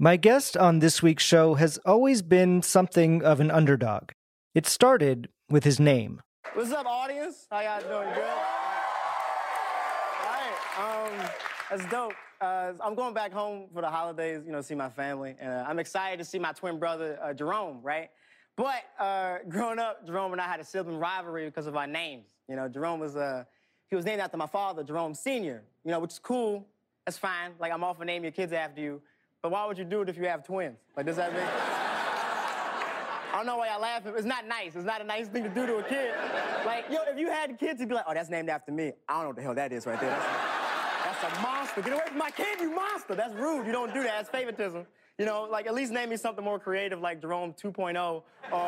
My guest on this week's show has always been something of an underdog. It started with his name. What's up, audience? How y'all doing? Good? All right. Um, that's dope. Uh, I'm going back home for the holidays, you know, see my family. And uh, I'm excited to see my twin brother, uh, Jerome, right? But uh, growing up, Jerome and I had a sibling rivalry because of our names. You know, Jerome was, uh, he was named after my father, Jerome Sr., you know, which is cool. That's fine. Like, I'm all naming your kids after you. But why would you do it if you have twins? Like, does that mean? I don't know why y'all laughing. It's not nice. It's not a nice thing to do to a kid. Like, yo, if you had kids, you'd be like, oh, that's named after me. I don't know what the hell that is right there. That's a, that's a monster. Get away from my kid, you monster. That's rude. You don't do that. That's favoritism. You know, like, at least name me something more creative like Jerome 2.0 or, or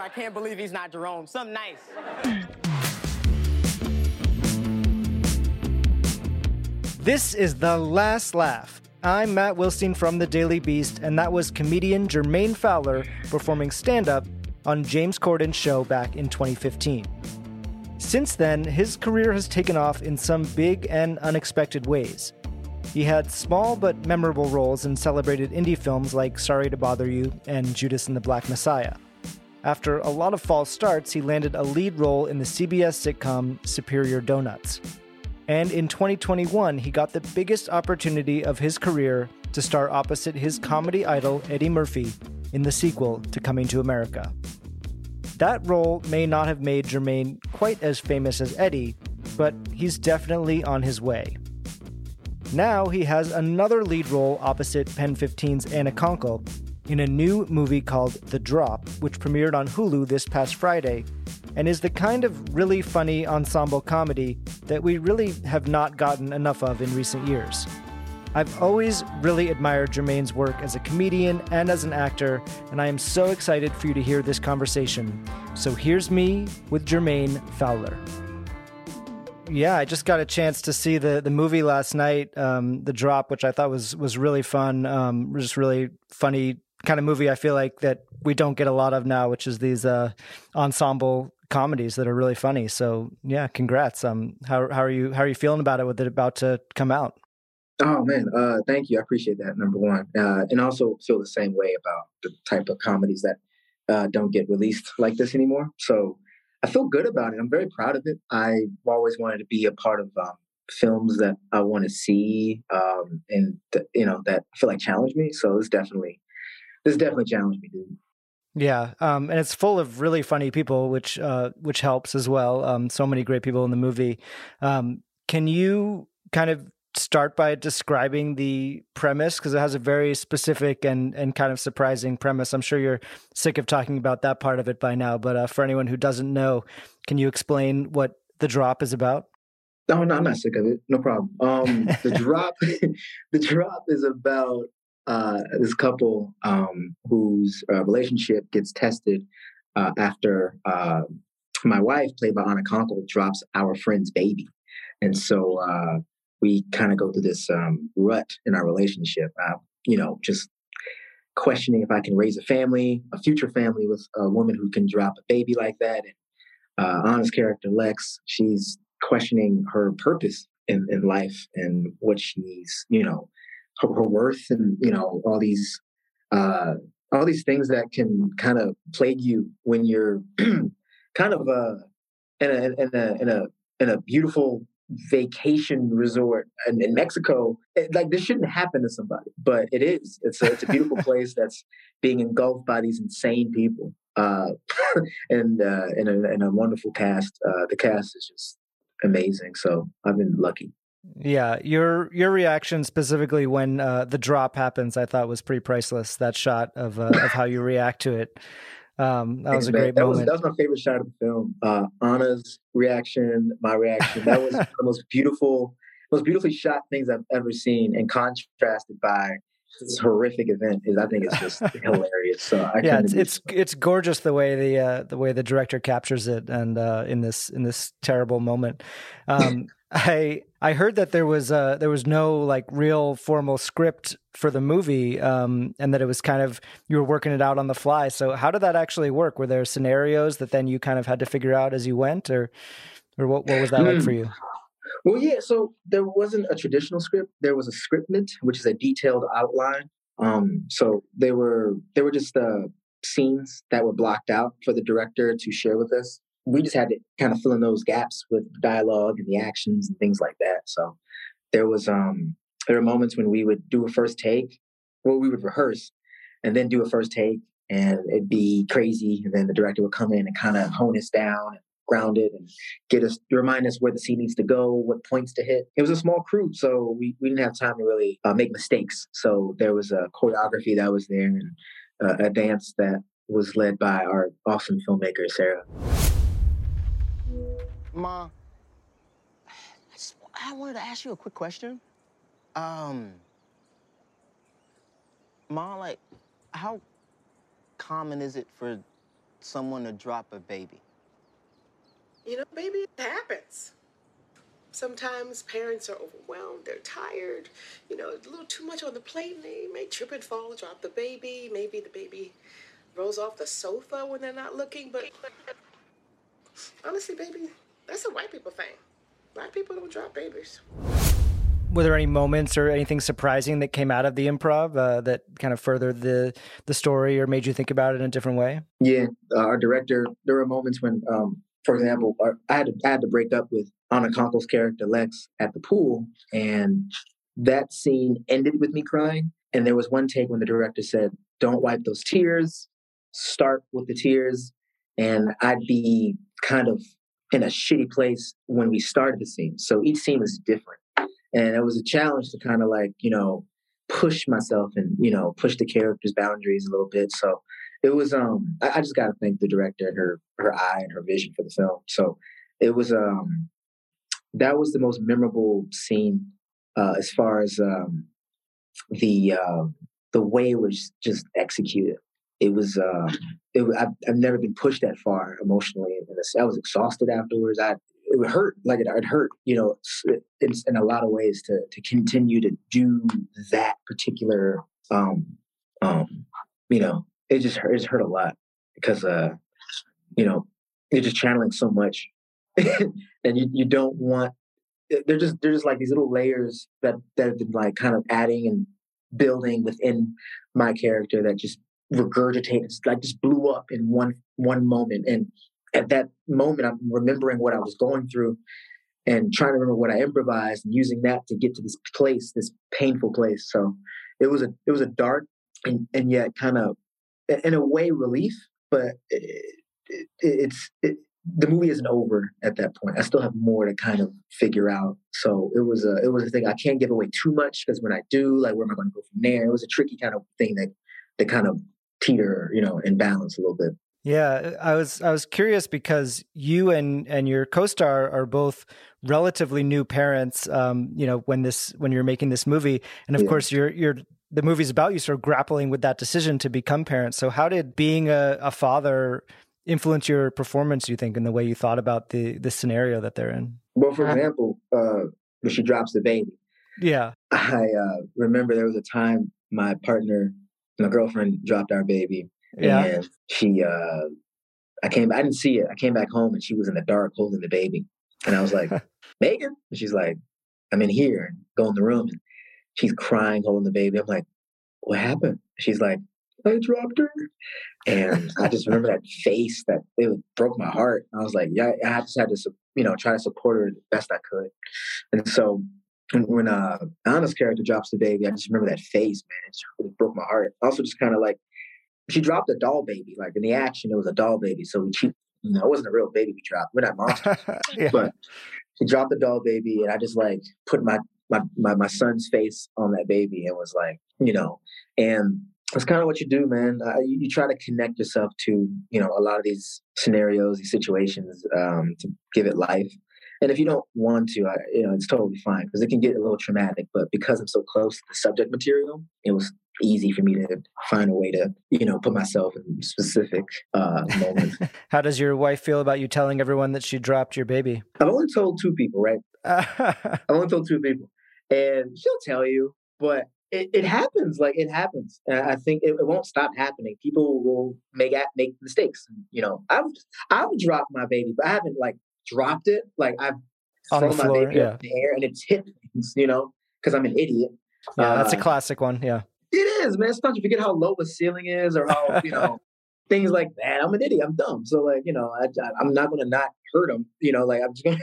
I can't believe he's not Jerome. Something nice. This is The Last Laugh. I'm Matt Wilstein from The Daily Beast, and that was comedian Jermaine Fowler performing stand up on James Corden's show back in 2015. Since then, his career has taken off in some big and unexpected ways. He had small but memorable roles in celebrated indie films like Sorry to Bother You and Judas and the Black Messiah. After a lot of false starts, he landed a lead role in the CBS sitcom Superior Donuts. And in 2021, he got the biggest opportunity of his career to star opposite his comedy idol, Eddie Murphy, in the sequel to Coming to America. That role may not have made Jermaine quite as famous as Eddie, but he's definitely on his way. Now he has another lead role opposite Pen 15's Anna Konkle in a new movie called The Drop, which premiered on Hulu this past Friday and is the kind of really funny ensemble comedy that we really have not gotten enough of in recent years. I've always really admired Jermaine's work as a comedian and as an actor, and I am so excited for you to hear this conversation. So here's me with Jermaine Fowler. Yeah, I just got a chance to see the the movie last night, um, The Drop, which I thought was was really fun. Um, just really funny kind of movie. I feel like that we don't get a lot of now, which is these uh, ensemble comedies that are really funny. So yeah, congrats. Um, how how are you how are you feeling about it with it about to come out? Oh man, uh, thank you. I appreciate that. Number one, uh, and also feel the same way about the type of comedies that uh, don't get released like this anymore. So I feel good about it. I'm very proud of it. I've always wanted to be a part of um, films that I want to see, um, and th- you know that I feel like challenge me. So it's definitely, this definitely challenged me, dude. Yeah, um, and it's full of really funny people, which uh, which helps as well. Um, so many great people in the movie. Um, can you kind of start by describing the premise because it has a very specific and and kind of surprising premise. I'm sure you're sick of talking about that part of it by now, but uh, for anyone who doesn't know, can you explain what the drop is about? No, no, I'm not sick of it. No problem. Um, the drop, the drop is about uh, this couple um, whose uh, relationship gets tested uh, after uh, my wife, played by Anna Konkle, drops our friend's baby, and so uh, we kind of go through this um, rut in our relationship. Uh, you know, just questioning if I can raise a family, a future family with a woman who can drop a baby like that. And Anna's character Lex, she's questioning her purpose in, in life and what she's, you know, her, worth and you know all these uh, all these things that can kind of plague you when you're kind of uh, in a in a in a in a beautiful vacation resort in, in Mexico. It, like this shouldn't happen to somebody, but it is. It's a, it's a beautiful place that's being engulfed by these insane people, uh, and uh, in a, in a wonderful cast. Uh, the cast is just amazing. So I've been lucky. Yeah, your your reaction specifically when uh, the drop happens, I thought was pretty priceless. That shot of uh, of how you react to it. Um, that was a great that moment. Was, that was my favorite shot of the film. Uh, Anna's reaction, my reaction. That was the most beautiful most beautifully shot things I've ever seen, and contrasted by this horrific event is I think it's just hilarious. So I yeah, it's it's, it's gorgeous the way the uh, the way the director captures it, and uh, in this in this terrible moment. Um, I I heard that there was uh there was no like real formal script for the movie, um, and that it was kind of you were working it out on the fly. So how did that actually work? Were there scenarios that then you kind of had to figure out as you went, or or what what was that like for you? Well, yeah. So there wasn't a traditional script. There was a scriptment, which is a detailed outline. Um, so they were they were just uh, scenes that were blocked out for the director to share with us. We just had to kind of fill in those gaps with dialogue and the actions and things like that. So there was um there were moments when we would do a first take, well, we would rehearse and then do a first take, and it'd be crazy. And then the director would come in and kind of hone us down and ground it and get us remind us where the scene needs to go, what points to hit. It was a small crew, so we, we didn't have time to really uh, make mistakes. So there was a choreography that was there and uh, a dance that was led by our awesome filmmaker Sarah. Ma, I, just, I wanted to ask you a quick question. Um, Ma, like, how common is it for someone to drop a baby? You know, baby, it happens. Sometimes parents are overwhelmed, they're tired, you know, a little too much on the plate, and they may trip and fall, drop the baby. Maybe the baby rolls off the sofa when they're not looking. But honestly, baby, that's a white people thing. Black people don't drop babies. Were there any moments or anything surprising that came out of the improv uh, that kind of furthered the the story or made you think about it in a different way? Yeah, uh, our director. There were moments when um, for example, I had to, I had to break up with Anna Konkle's character Lex at the pool, and that scene ended with me crying. And there was one take when the director said, "Don't wipe those tears. Start with the tears." And I'd be kind of in a shitty place when we started the scene. So each scene was different, and it was a challenge to kind of like you know push myself and you know push the character's boundaries a little bit. So it was um I, I just got to thank the director and her her eye and her vision for the film. So it was um that was the most memorable scene uh, as far as um, the uh, the way it was just executed. It was uh, it, I've, I've never been pushed that far emotionally, and I was exhausted afterwards. I it would hurt like it, it hurt, you know, in, in a lot of ways to to continue to do that particular um um you know it just hurt, it hurt a lot because uh you know you're just channeling so much and you, you don't want eh, they're just they're just like these little layers that that have been like kind of adding and building within my character that just regurgitated like just blew up in one one moment and at that moment i'm remembering what i was going through and trying to remember what i improvised and using that to get to this place this painful place so it was a it was a dark and, and yet kind of in a way relief, but it, it, it's it, the movie isn't over at that point. I still have more to kind of figure out. So it was a it was a thing. I can't give away too much because when I do, like, where am I going to go from there? It was a tricky kind of thing that that kind of teeter, you know, and balance a little bit. Yeah, I was I was curious because you and and your co-star are both relatively new parents. Um, you know, when this when you're making this movie, and of yeah. course you're you're the movie's about you sort of grappling with that decision to become parents. So how did being a, a father influence your performance, you think, in the way you thought about the the scenario that they're in? Well, for example, uh, when she drops the baby. Yeah. I uh, remember there was a time my partner, my girlfriend dropped our baby. Yeah. And she uh I came I didn't see it. I came back home and she was in the dark holding the baby. And I was like, Megan? And she's like, I'm in here and go in the room. And She's crying, holding the baby. I'm like, what happened? She's like, I dropped her. And I just remember that face that it broke my heart. I was like, yeah, I just had to, you know, try to support her the best I could. And so when uh, Anna's character drops the baby, I just remember that face, man. It really broke my heart. Also, just kind of like, she dropped a doll baby. Like in the action, it was a doll baby. So we cheat. You know, it wasn't a real baby we dropped. We're not monsters. yeah. But she dropped the doll baby, and I just like put my my, my, my son's face on that baby and was like, you know, and that's kind of what you do, man. Uh, you, you, try to connect yourself to, you know, a lot of these scenarios, these situations, um, to give it life. And if you don't want to, I, you know, it's totally fine because it can get a little traumatic. But because I'm so close to the subject material, it was easy for me to find a way to, you know, put myself in specific uh, moments. How does your wife feel about you telling everyone that she dropped your baby? I've only told two people, right? I've only told two people, and she'll tell you, but it, it happens. Like it happens. And I think it, it, won't stop happening. People will make make mistakes. You know, I've I've dropped my baby, but I haven't like dropped it. Like I've On thrown my baby yeah. the air and it's hit things. You know, because I'm an idiot. Yeah, uh, that's a uh, classic one. Yeah. It is, man. Sometimes you forget how low the ceiling is or how, you know, things like that. I'm an idiot. I'm dumb. So, like, you know, I, I'm not going to not hurt them. You know, like, I'm just going to,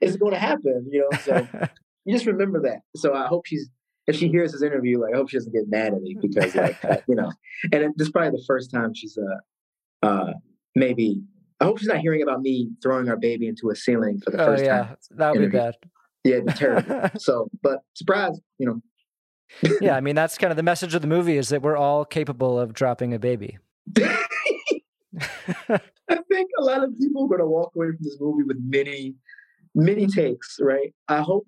it's going to happen, you know? So you just remember that. So I hope she's, if she hears this interview, like, I hope she doesn't get mad at me because, like, uh, you know, and it, this is probably the first time she's, uh, uh, maybe, I hope she's not hearing about me throwing our baby into a ceiling for the first oh, first yeah. time. That would be bad. Yeah, it'd be terrible. so, but surprise, you know, yeah, I mean that's kind of the message of the movie is that we're all capable of dropping a baby. I think a lot of people are going to walk away from this movie with many, many takes. Right? I hope.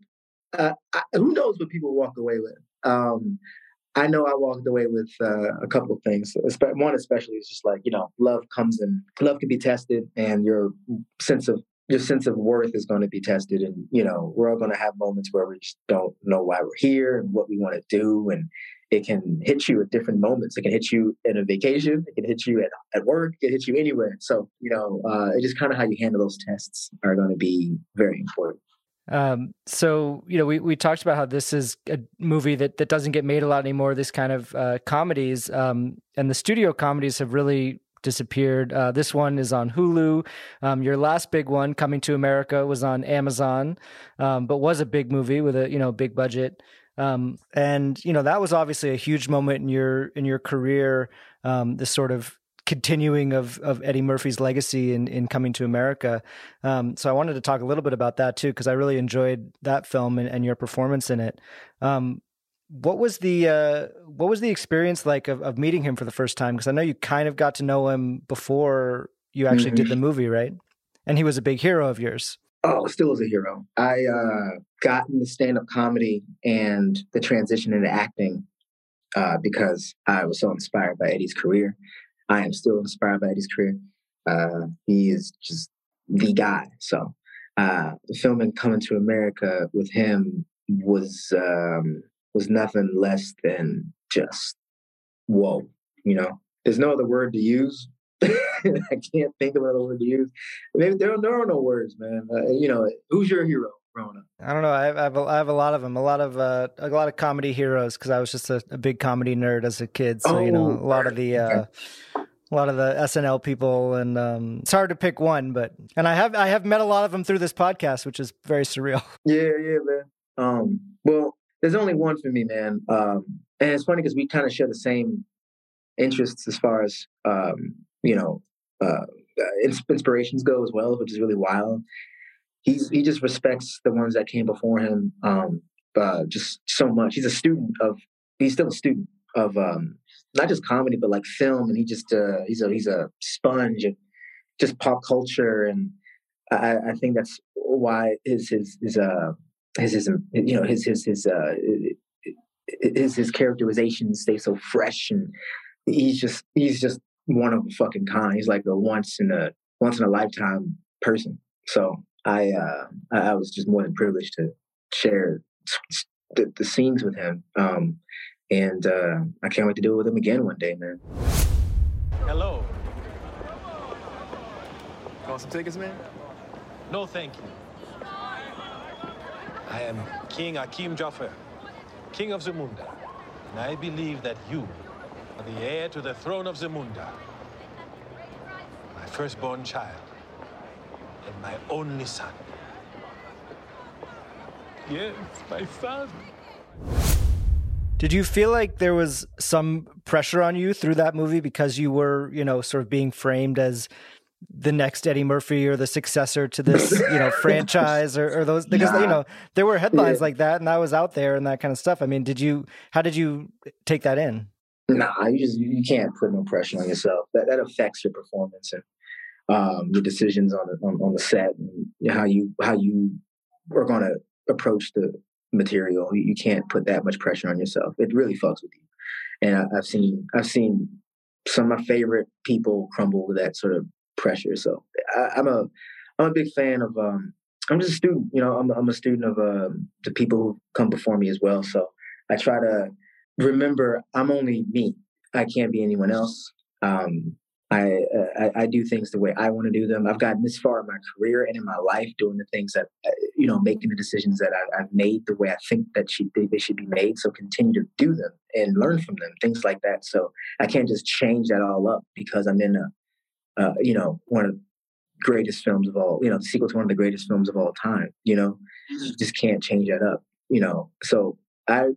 Uh, I, who knows what people walk away with? Um, I know I walked away with uh, a couple of things. One especially is just like you know, love comes in. Love can be tested, and your sense of your sense of worth is going to be tested and you know we're all going to have moments where we just don't know why we're here and what we want to do and it can hit you at different moments it can hit you in a vacation it can hit you at, at work it can hit you anywhere so you know uh, it's just kind of how you handle those tests are going to be very important um, so you know, we, we talked about how this is a movie that, that doesn't get made a lot anymore. This kind of uh, comedies, um, and the studio comedies have really disappeared. Uh, this one is on Hulu. Um, your last big one, Coming to America, was on Amazon, um, but was a big movie with a you know big budget. Um, and you know that was obviously a huge moment in your in your career. Um, this sort of continuing of of Eddie Murphy's legacy in in Coming to America. Um, so I wanted to talk a little bit about that too because I really enjoyed that film and, and your performance in it. Um, what was the uh, what was the experience like of, of meeting him for the first time? Because I know you kind of got to know him before you actually mm-hmm. did the movie, right? And he was a big hero of yours. Oh, still is a hero. I uh, got into stand up comedy and the transition into acting uh, because I was so inspired by Eddie's career. I am still inspired by Eddie's career. Uh, he is just the guy. So, uh, filming Coming to America with him was um, was nothing less than just whoa. You know, there's no other word to use. I can't think of another word to use. Maybe there, there are no words, man. Uh, you know, who's your hero? Growing I don't know. I have, I have, a, I have a lot of them. A lot of uh, a lot of comedy heroes because I was just a, a, big comedy nerd as a kid. So oh, you know, a lot of the uh, a lot of the SNL people, and um, it's hard to pick one. But and I have I have met a lot of them through this podcast, which is very surreal. Yeah, yeah, man. Um, well, there's only one for me, man. Um, and it's funny because we kind of share the same interests as far as um, you know uh, inspirations go as well, which is really wild. He's he just respects the ones that came before him um, uh, just so much. He's a student of he's still a student of um, not just comedy but like film, and he just uh, he's a he's a sponge of just pop culture, and I, I think that's why his his his uh his his you know his his his uh his his characterizations stay so fresh and he's just he's just one of a fucking kind. He's like a once in a once in a lifetime person. So I uh I was just more than privileged to share the, the scenes with him. Um and uh I can't wait to do it with him again one day, man. Hello. Want some tickets, man? No, thank you. I am King Akeem Joffer, King of Zamunda, and I believe that you are the heir to the throne of Zamunda. My firstborn child, and my only son. Yes, my son. Did you feel like there was some pressure on you through that movie because you were, you know, sort of being framed as the next Eddie Murphy or the successor to this, you know, franchise or, or, those because nah. you know there were headlines yeah. like that and I was out there and that kind of stuff. I mean, did you? How did you take that in? Nah, you just you can't put no pressure on yourself. That that affects your performance and um, your decisions on the on, on the set and how you how you are going to approach the material. You can't put that much pressure on yourself. It really fucks with you. And I, have seen I've seen some of my favorite people crumble with that sort of pressure. So I, am a I'm a big fan of. Um, I'm just a student. You know, I'm I'm a student of um, the people who come before me as well. So I try to remember I'm only me. I can't be anyone else. Um, I, uh, I, I do things the way I want to do them. I've gotten this far in my career and in my life doing the things that uh, you know, making the decisions that I, have made the way I think that she, they, they should be made. So continue to do them and learn from them, things like that. So I can't just change that all up because I'm in a, uh, you know, one of the greatest films of all, you know, the sequel to one of the greatest films of all time. You know, you just can't change that up. You know, so I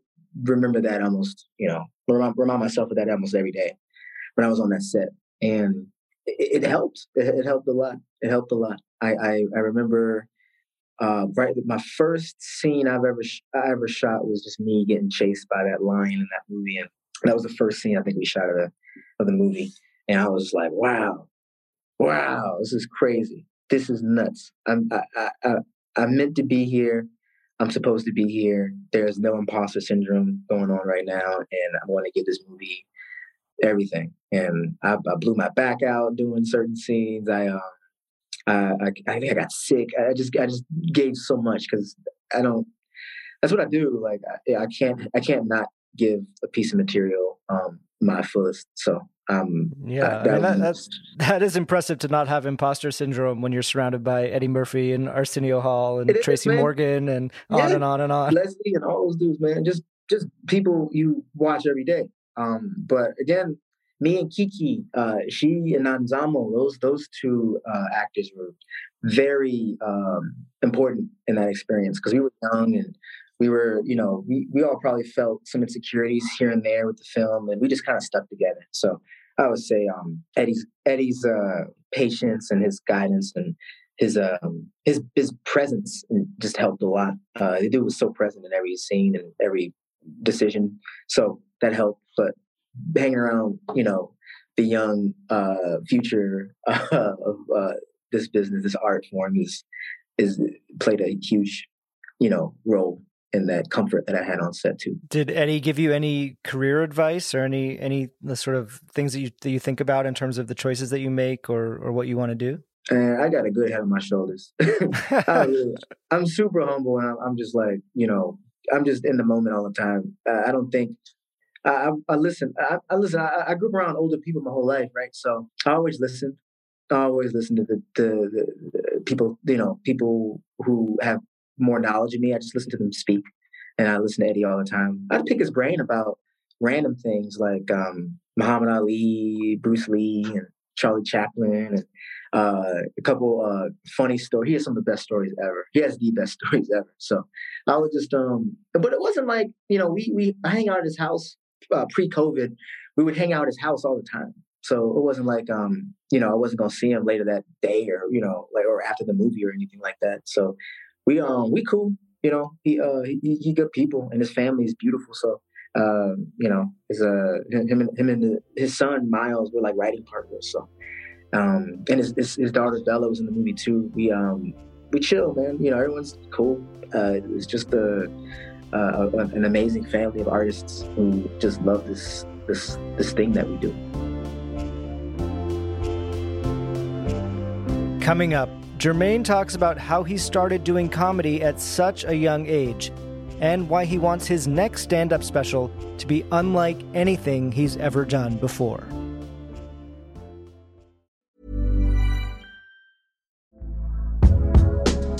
remember that almost, you know, remind, remind myself of that almost every day when I was on that set and it, it helped. It, it, helped a lot. It helped a lot. I I, I remember uh, right my first scene I've ever sh- I ever shot was just me getting chased by that lion in that movie, and that was the first scene I think we shot of the of the movie, and I was like, wow, wow, this is crazy. This is nuts. I'm I I, I I'm meant to be here. I'm supposed to be here. There's no imposter syndrome going on right now, and I want to get this movie everything. And I, I, blew my back out doing certain scenes. I, um, I, I, think I got sick. I just, I just gave so much because I don't. That's what I do. Like, I, I can't, I can't not give a piece of material um, my fullest. So um, yeah, I mean, that, that's that is impressive to not have imposter syndrome when you're surrounded by Eddie Murphy and Arsenio Hall and Tracy Morgan and yeah. on and on and on. Leslie and all those dudes, man. Just just people you watch every day. Um, but again, me and Kiki, uh, she and Nzamo, those those two uh, actors were very um, important in that experience because we were young and we were, you know, we, we all probably felt some insecurities here and there with the film, and we just kind of stuck together. So I would say um, Eddie's Eddie's uh, patience and his guidance and his um, his his presence just helped a lot. Uh, the dude was so present in every scene and every decision, so that helped. But hanging around, you know, the young uh, future uh, of uh, this business, this art form is is played a huge, you know, role in that comfort that I had on set too. Did Eddie give you any career advice or any any the sort of things that you that you think about in terms of the choices that you make or or what you want to do? And I got a good head on my shoulders. I am super humble, and I'm, I'm, just like you know, I'm just in the moment all the time. I don't think I, I listen. I, I listen. I, I, grew up around older people my whole life, right? So I always listen. I always listen to the, the, the, people, you know, people who have more knowledge than me. I just listen to them speak, and I listen to Eddie all the time. I pick his brain about random things like um, Muhammad Ali, Bruce Lee, and Charlie Chaplin, and uh, a couple uh, funny stories. He has some of the best stories ever. He has the best stories ever. So I was just um, but it wasn't like you know we we I hang out at his house uh, pre-COVID, we would hang out at his house all the time. So it wasn't like um, you know, I wasn't gonna see him later that day or you know, like or after the movie or anything like that. So we um we cool, you know. He uh he, he good people and his family is beautiful. So uh, you know, his uh him and him and his son Miles were like writing partners. So um and his, his, his daughter Bella was in the movie too. We um we chill, man. You know, everyone's cool. Uh, it's just a uh, an amazing family of artists who just love this this this thing that we do. Coming up, Jermaine talks about how he started doing comedy at such a young age and why he wants his next stand up special to be unlike anything he's ever done before.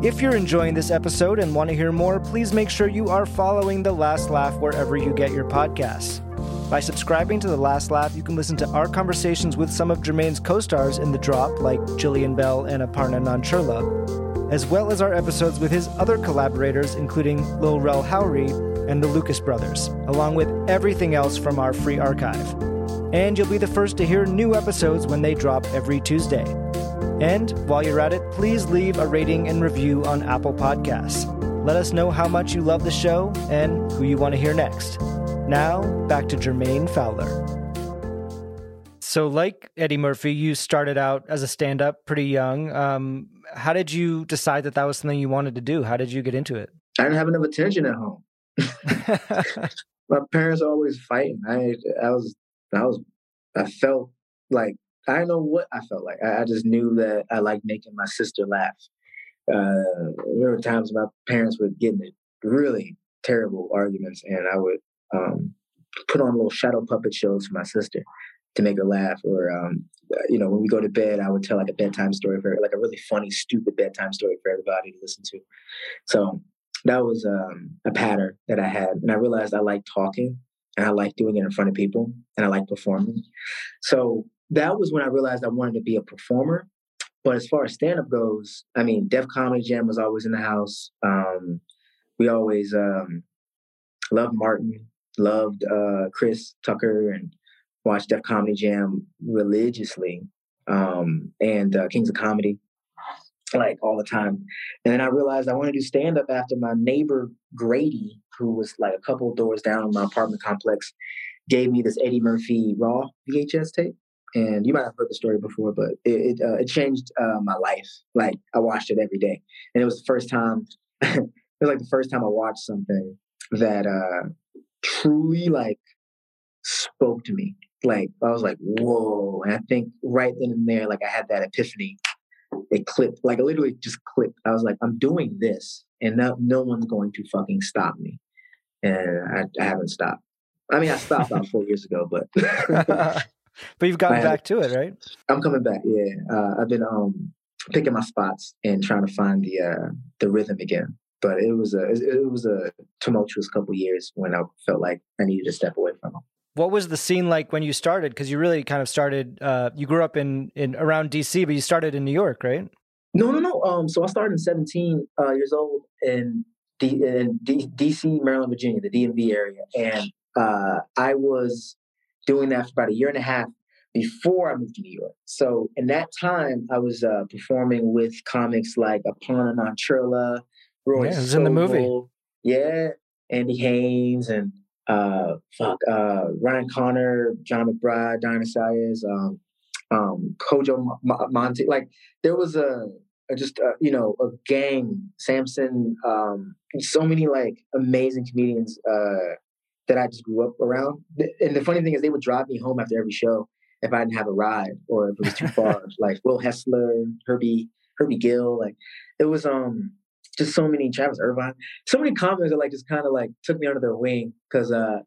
If you're enjoying this episode and want to hear more, please make sure you are following The Last Laugh wherever you get your podcasts. By subscribing to The Last Laugh, you can listen to our conversations with some of Jermaine's co stars in The Drop, like Jillian Bell and Aparna Nancherla, as well as our episodes with his other collaborators, including Lil Rel Howery and the Lucas Brothers, along with everything else from our free archive. And you'll be the first to hear new episodes when they drop every Tuesday. And while you're at it, please leave a rating and review on Apple Podcasts. Let us know how much you love the show and who you want to hear next. Now, back to Jermaine Fowler. So, like Eddie Murphy, you started out as a stand up pretty young. Um, how did you decide that that was something you wanted to do? How did you get into it? I didn't have enough attention at home. My parents are always fighting. I, I was, I was, I felt like I don't know what I felt like. I, I just knew that I liked making my sister laugh. Uh, there were times my parents would get in really terrible arguments, and I would um, put on little shadow puppet shows for my sister to make her laugh. Or, um, you know, when we go to bed, I would tell like a bedtime story for like a really funny, stupid bedtime story for everybody to listen to. So that was um, a pattern that I had, and I realized I liked talking and I like doing it in front of people and I like performing. So that was when I realized I wanted to be a performer. But as far as stand up goes, I mean, Def Comedy Jam was always in the house. Um, we always um, loved Martin, loved uh, Chris Tucker, and watched Def Comedy Jam religiously, um, and uh, Kings of Comedy, like all the time. And then I realized I wanted to do stand up after my neighbor Grady, who was like a couple doors down in my apartment complex, gave me this Eddie Murphy Raw VHS tape and you might have heard the story before, but it it, uh, it changed uh, my life. Like I watched it every day, and it was the first time. it was like the first time I watched something that uh, truly like spoke to me. Like I was like, whoa! And I think right then and there, like I had that epiphany. It clipped, like it literally just clipped. I was like, I'm doing this, and no, no one's going to fucking stop me. And I, I haven't stopped. I mean, I stopped about four years ago, but But you've gotten back to it, right? I'm coming back. Yeah, uh, I've been um, picking my spots and trying to find the uh, the rhythm again. But it was a it was a tumultuous couple years when I felt like I needed to step away from them. What was the scene like when you started? Because you really kind of started. Uh, you grew up in in around DC, but you started in New York, right? No, no, no. Um, so I started in 17 uh, years old in, D- in D- DC, Maryland, Virginia, the DMV area, and uh, I was doing that for about a year and a half before I moved to New York. So in that time, I was uh, performing with comics like Aparna Nancherla, Roy yeah, was in the movie. Yeah, Andy Haynes and uh, fuck, uh, Ryan Connor, John McBride, Diana Sayers, um, um, Kojo Monte. Like there was a just a, you know a gang. Samson, um, so many like amazing comedians uh, that I just grew up around. And the funny thing is, they would drive me home after every show if I didn't have a ride or if it was too far. like Will Hessler, Herbie, Herbie Gill, like it was um just so many Travis Irvine, so many comics that like just kind of like took me under their wing because uh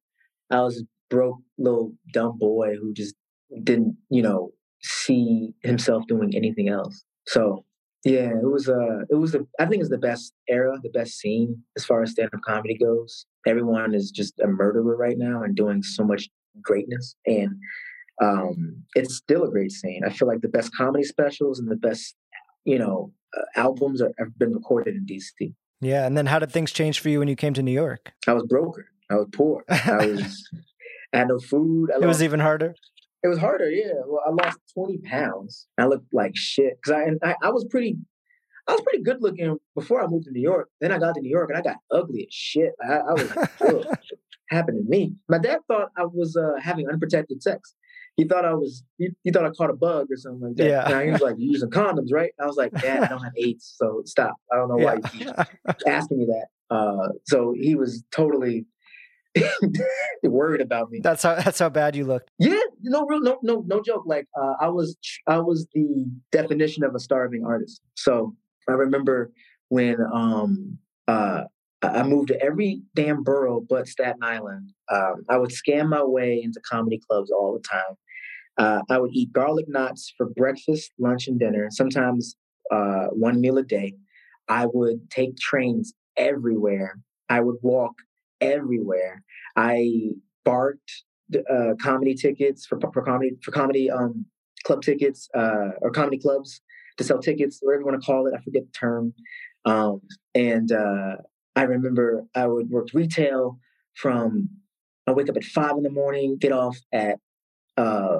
I was a broke little dumb boy who just didn't you know see himself doing anything else. So yeah, it was uh it was the I think it's the best era, the best scene as far as stand up comedy goes. Everyone is just a murderer right now and doing so much greatness and um it's still a great scene. I feel like the best comedy specials and the best you know uh, albums are, have been recorded in DC. Yeah, and then how did things change for you when you came to New York? I was broke. I was poor. I was I had no food. I it was even harder. It was harder, yeah. Well, I lost 20 pounds. I looked like shit because I, I I was pretty I was pretty good looking before I moved to New York. Then I got to New York and I got ugly as shit. I, I was ugh, happened to me. My dad thought I was uh, having unprotected sex. He thought I was. He, he, thought I caught a bug or something like that. Yeah. And he was like, "You using condoms, right?" I was like, "Dad, I don't have AIDS, so stop. I don't know why you keep asking me that." Uh, so he was totally worried about me. That's how that's how bad you looked. Yeah, no, real, no, no, no joke. Like uh, I was, I was the definition of a starving artist. So I remember when um, uh, I moved to every damn borough but Staten Island. Um, I would scam my way into comedy clubs all the time. Uh, I would eat garlic knots for breakfast, lunch, and dinner. Sometimes uh, one meal a day. I would take trains everywhere. I would walk everywhere. I barked uh, comedy tickets for, for comedy for comedy um, club tickets uh, or comedy clubs to sell tickets, whatever you want to call it. I forget the term. Um, and uh, I remember I would work retail from I wake up at five in the morning, get off at uh,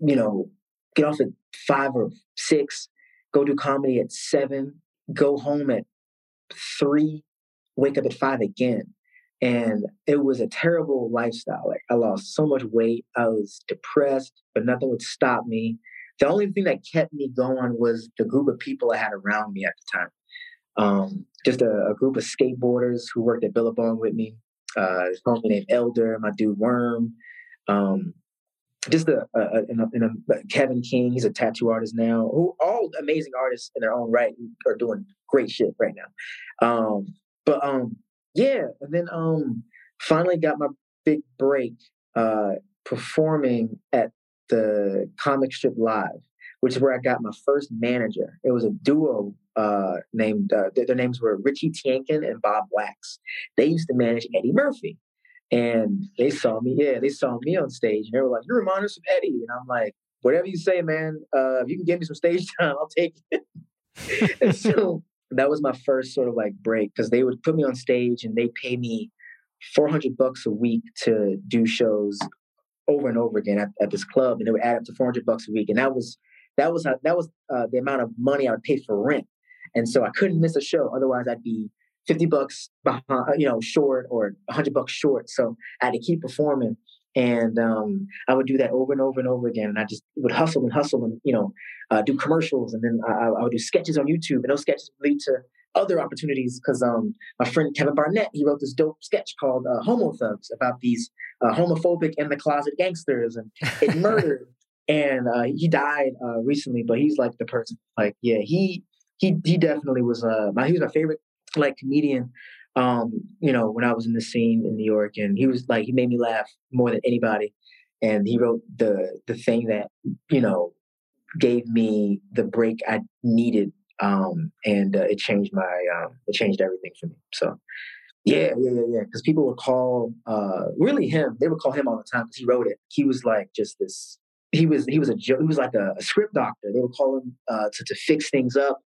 you know, get off at five or six, go do comedy at seven, go home at three, wake up at five again. And it was a terrible lifestyle. Like I lost so much weight. I was depressed, but nothing would stop me. The only thing that kept me going was the group of people I had around me at the time. Um, just a, a, group of skateboarders who worked at Billabong with me. Uh, this homie named Elder, my dude Worm. Um, just a, a, a, Kevin King, he's a tattoo artist now. Who all amazing artists in their own right are doing great shit right now. Um, but um, yeah, and then um, finally got my big break uh, performing at the Comic Strip Live, which is where I got my first manager. It was a duo uh, named uh, their, their names were Richie Tienken and Bob Wachs. They used to manage Eddie Murphy, and they saw me. Yeah, they saw me on stage, and they were like, "You remind us of Eddie," and I'm like, "Whatever you say, man. Uh, if you can give me some stage time, I'll take it." and so that was my first sort of like break because they would put me on stage and they pay me 400 bucks a week to do shows over and over again at, at this club and it would add up to 400 bucks a week and that was that was that was uh, the amount of money i would pay for rent and so i couldn't miss a show otherwise i'd be 50 bucks behind you know short or 100 bucks short so i had to keep performing and um, I would do that over and over and over again. And I just would hustle and hustle and you know uh, do commercials, and then I, I, would do sketches on YouTube, and those sketches would lead to other opportunities because um, my friend Kevin Barnett he wrote this dope sketch called uh, Homo Thugs about these uh, homophobic in the closet gangsters and it murdered. and uh, he died uh, recently, but he's like the person. Like, yeah, he he he definitely was uh my he was my favorite like comedian um, you know, when I was in the scene in New York, and he was like, he made me laugh more than anybody, and he wrote the the thing that you know gave me the break I needed, um, and uh, it changed my um, it changed everything for me. So. Yeah, yeah, yeah, yeah. Because people would call, uh, really him. They would call him all the time because he wrote it. He was like just this. He was he was a he was like a, a script doctor. They would call him uh, to to fix things up,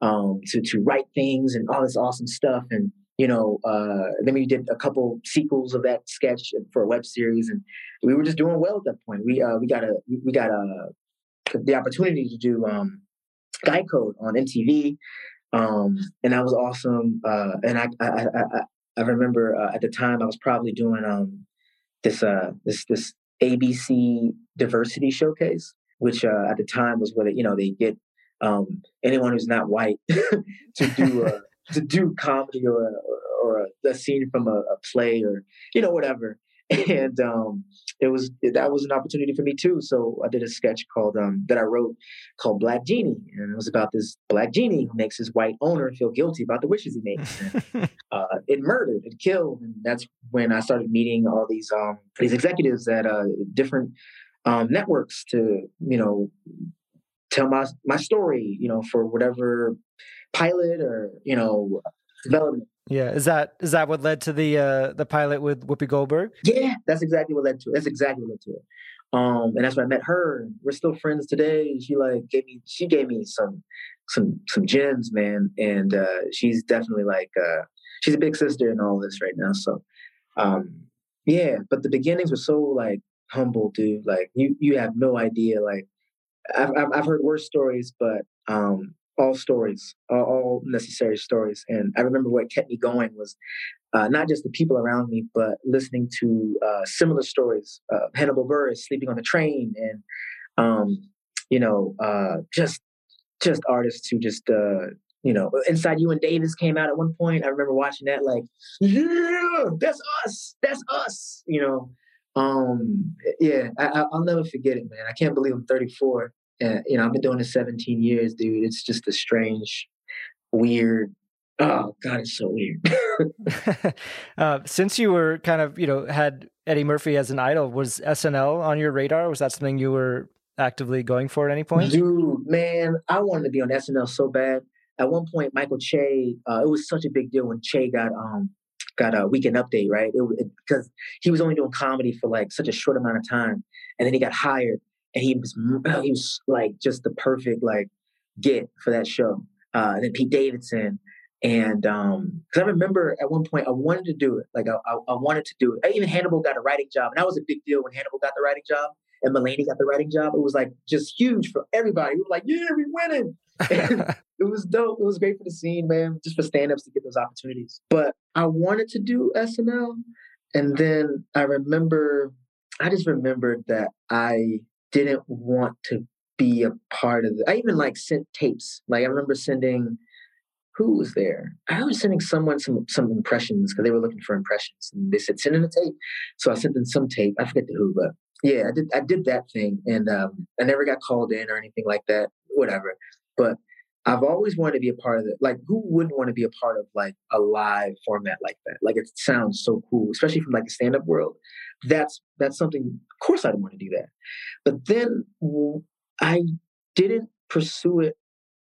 um, to to write things and all this awesome stuff. And you know, uh, then we did a couple sequels of that sketch for a web series, and we were just doing well at that point. We uh, we got a we got a the opportunity to do um, Guy Code on MTV, um, and that was awesome. Uh, and I I I, I remember uh, at the time I was probably doing um, this uh, this this ABC diversity showcase, which uh, at the time was where they, you know they get um, anyone who's not white to do. To do comedy or or, a, a scene from a, a, play or you know whatever. And um, it was that was an opportunity for me too. So I did a sketch called um, that I wrote called Black Genie, and it was about this black genie who makes his white owner feel guilty about the wishes he makes. And, uh, it murdered, it killed, and that's when I started meeting all these um, these executives at uh, different um, networks to you know tell my my story, you know, for whatever pilot or you know development. Yeah, is that is that what led to the uh the pilot with Whoopi Goldberg? Yeah, that's exactly what led to it. That's exactly what led to it. Um, and that's when I met her. We're still friends today. She like gave me she gave me some some some gems, man. And uh, she's definitely like uh, she's a big sister in all this right now. So um, yeah, but the beginnings were so like humble, dude. Like you, you have no idea. Like I've, I've heard worse stories, but um, all stories, all, necessary stories. And I remember what kept me going was uh, not just the people around me, but listening to uh, similar stories. Uh, Hannibal Buress sleeping on the train, and um, you know, uh, just just artists who just uh, you know, Inside Llewyn Davis came out at one point. I remember watching that, like, yeah, that's us, that's us. You know, um, yeah, I, will never forget it, man. I can't believe I'm 34. You know, I've been doing this 17 years, dude. It's just a strange, weird. Oh God, it's so weird. uh, since you were kind of, you know, had Eddie Murphy as an idol, was SNL on your radar? Was that something you were actively going for at any point? Dude, man, I wanted to be on SNL so bad. At one point, Michael Che, uh, it was such a big deal when Che got um got a weekend update, right? It, because he was only doing comedy for like such a short amount of time, and then he got hired, and he was he was like just the perfect like get for that show. Uh, and then Pete Davidson, and um, because I remember at one point I wanted to do it, like I, I, I wanted to do it. Even Hannibal got a writing job, and that was a big deal when Hannibal got the writing job and Mulaney got the writing job. It was like just huge for everybody. We were like, yeah, we winning. it was dope. It was great for the scene, man, just for stand-ups to get those opportunities. But I wanted to do SNL. And then I remember, I just remembered that I didn't want to be a part of it. I even like sent tapes. Like I remember sending, who was there? I was sending someone some some impressions because they were looking for impressions, and they said send in a tape. So I sent them some tape. I forget the who, but yeah, I did. I did that thing, and um, I never got called in or anything like that. Whatever. But I've always wanted to be a part of it. Like, who wouldn't want to be a part of like a live format like that? Like, it sounds so cool, especially from like the stand up world. That's that's something. Of course, I'd want to do that. But then I didn't pursue it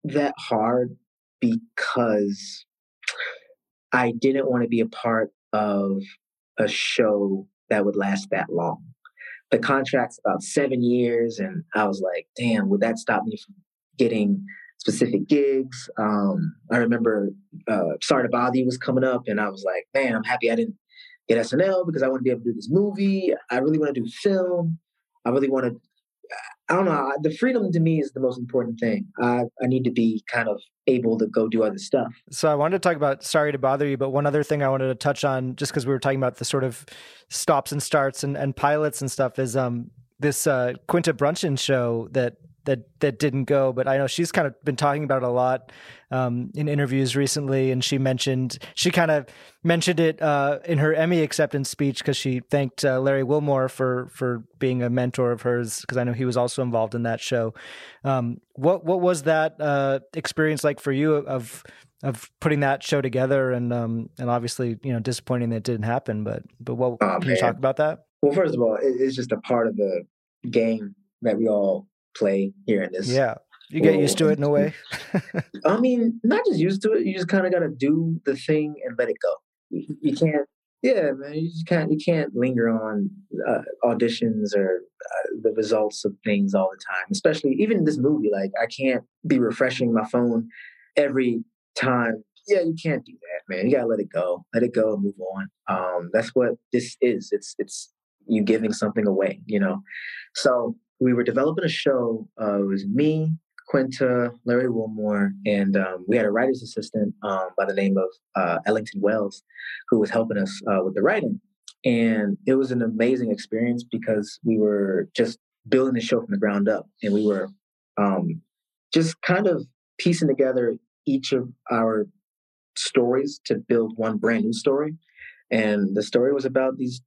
that hard because I didn't want to be a part of a show that would last that long. The contract's about seven years, and I was like, damn, would that stop me from getting specific gigs. Um, I remember uh, Sorry to Bother You was coming up, and I was like, man, I'm happy I didn't get SNL because I want to be able to do this movie. I really want to do film. I really want to. I don't know. The freedom to me is the most important thing. I, I need to be kind of able to go do other stuff. So I wanted to talk about Sorry to Bother You, but one other thing I wanted to touch on, just because we were talking about the sort of stops and starts and, and pilots and stuff, is um, this uh, Quinta Brunson show that that that didn't go. But I know she's kind of been talking about it a lot um, in interviews recently, and she mentioned she kind of mentioned it uh, in her Emmy acceptance speech because she thanked uh, Larry Wilmore for for being a mentor of hers because I know he was also involved in that show. Um, what what was that uh, experience like for you of of putting that show together and um, and obviously you know disappointing that it didn't happen, but but what oh, can man. you talk about that? Well, first of all, it's just a part of the game that we all play here in this. Yeah. You get used to it in a way. I mean, not just used to it. You just kind of got to do the thing and let it go. You, you, can't. Yeah, man. You just can't. You can't linger on uh, auditions or uh, the results of things all the time. Especially even this movie. Like, I can't be refreshing my phone every time. Yeah, you can't do that, man. You gotta let it go. Let it go and move on. Um, that's what this is. It's it's you giving something away. You know. So we were developing a show. Uh, it was me, Quinta, Larry Wilmore, and um, we had a writer's assistant um, by the name of uh, Ellington Wells, who was helping us uh, with the writing. And it was an amazing experience because we were just building the show from the ground up, and we were um, just kind of piecing together each of our stories to build one brand new story. And the story was about these